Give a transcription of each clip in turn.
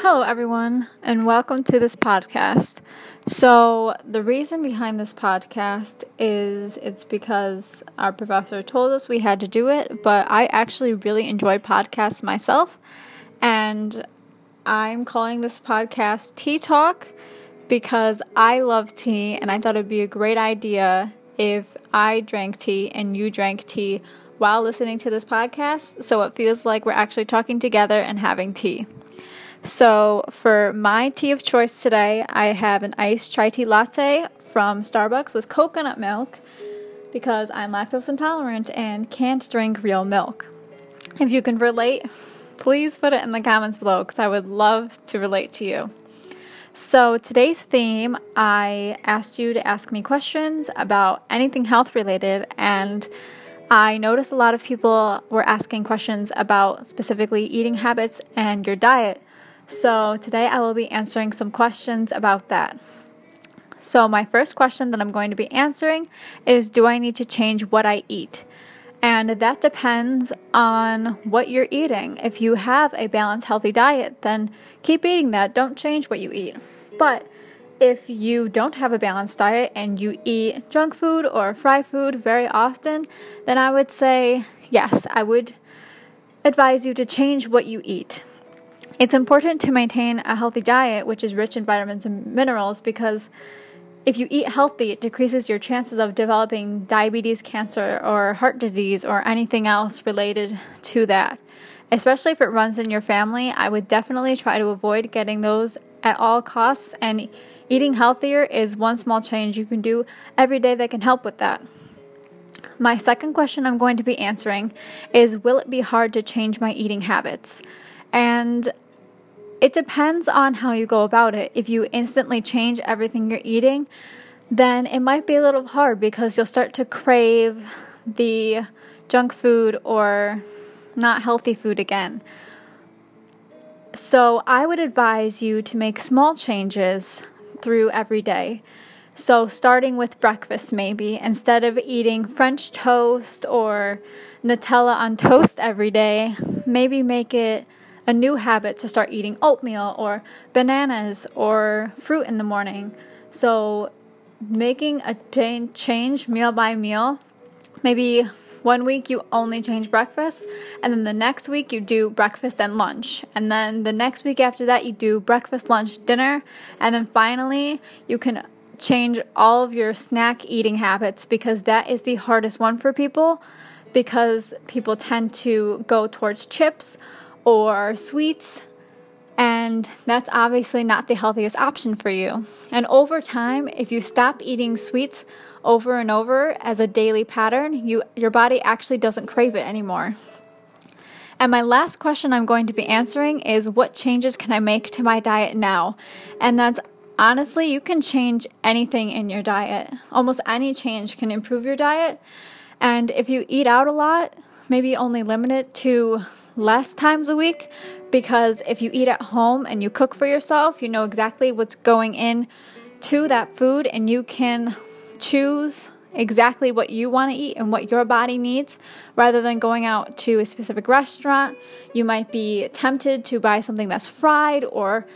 Hello, everyone, and welcome to this podcast. So, the reason behind this podcast is it's because our professor told us we had to do it, but I actually really enjoy podcasts myself, and I'm calling this podcast Tea Talk because I love tea, and I thought it'd be a great idea if I drank tea and you drank tea while listening to this podcast, so it feels like we're actually talking together and having tea. So, for my tea of choice today, I have an iced chai tea latte from Starbucks with coconut milk because I'm lactose intolerant and can't drink real milk. If you can relate, please put it in the comments below because I would love to relate to you. So, today's theme, I asked you to ask me questions about anything health related, and I noticed a lot of people were asking questions about specifically eating habits and your diet. So, today I will be answering some questions about that. So, my first question that I'm going to be answering is Do I need to change what I eat? And that depends on what you're eating. If you have a balanced, healthy diet, then keep eating that. Don't change what you eat. But if you don't have a balanced diet and you eat junk food or fried food very often, then I would say yes, I would advise you to change what you eat. It's important to maintain a healthy diet, which is rich in vitamins and minerals, because if you eat healthy, it decreases your chances of developing diabetes, cancer, or heart disease, or anything else related to that. Especially if it runs in your family, I would definitely try to avoid getting those at all costs. And eating healthier is one small change you can do every day that can help with that. My second question I'm going to be answering is Will it be hard to change my eating habits? And it depends on how you go about it. If you instantly change everything you're eating, then it might be a little hard because you'll start to crave the junk food or not healthy food again. So, I would advise you to make small changes through every day. So, starting with breakfast, maybe instead of eating French toast or Nutella on toast every day, maybe make it a new habit to start eating oatmeal or bananas or fruit in the morning. So, making a change meal by meal, maybe one week you only change breakfast, and then the next week you do breakfast and lunch, and then the next week after that you do breakfast, lunch, dinner, and then finally you can change all of your snack eating habits because that is the hardest one for people because people tend to go towards chips or sweets, and that's obviously not the healthiest option for you. And over time, if you stop eating sweets over and over as a daily pattern, you, your body actually doesn't crave it anymore. And my last question I'm going to be answering is what changes can I make to my diet now? And that's honestly, you can change anything in your diet. Almost any change can improve your diet. And if you eat out a lot, maybe only limit it to less times a week because if you eat at home and you cook for yourself, you know exactly what's going in to that food and you can choose exactly what you want to eat and what your body needs rather than going out to a specific restaurant. You might be tempted to buy something that's fried or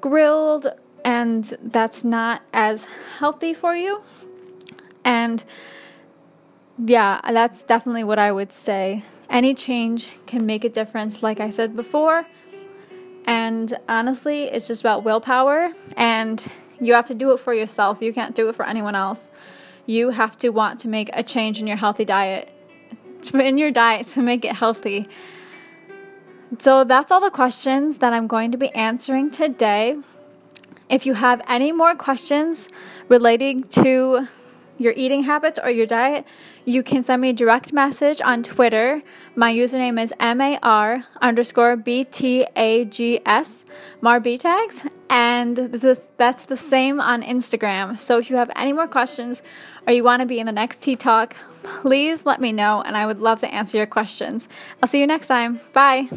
grilled and that's not as healthy for you. And yeah, that's definitely what I would say any change can make a difference, like I said before. And honestly, it's just about willpower, and you have to do it for yourself. You can't do it for anyone else. You have to want to make a change in your healthy diet, in your diet to make it healthy. So that's all the questions that I'm going to be answering today. If you have any more questions relating to your eating habits or your diet, you can send me a direct message on Twitter. My username is MAR underscore BTAGS, MarBtags, and this, that's the same on Instagram. So if you have any more questions or you want to be in the next Tea Talk, please let me know and I would love to answer your questions. I'll see you next time. Bye.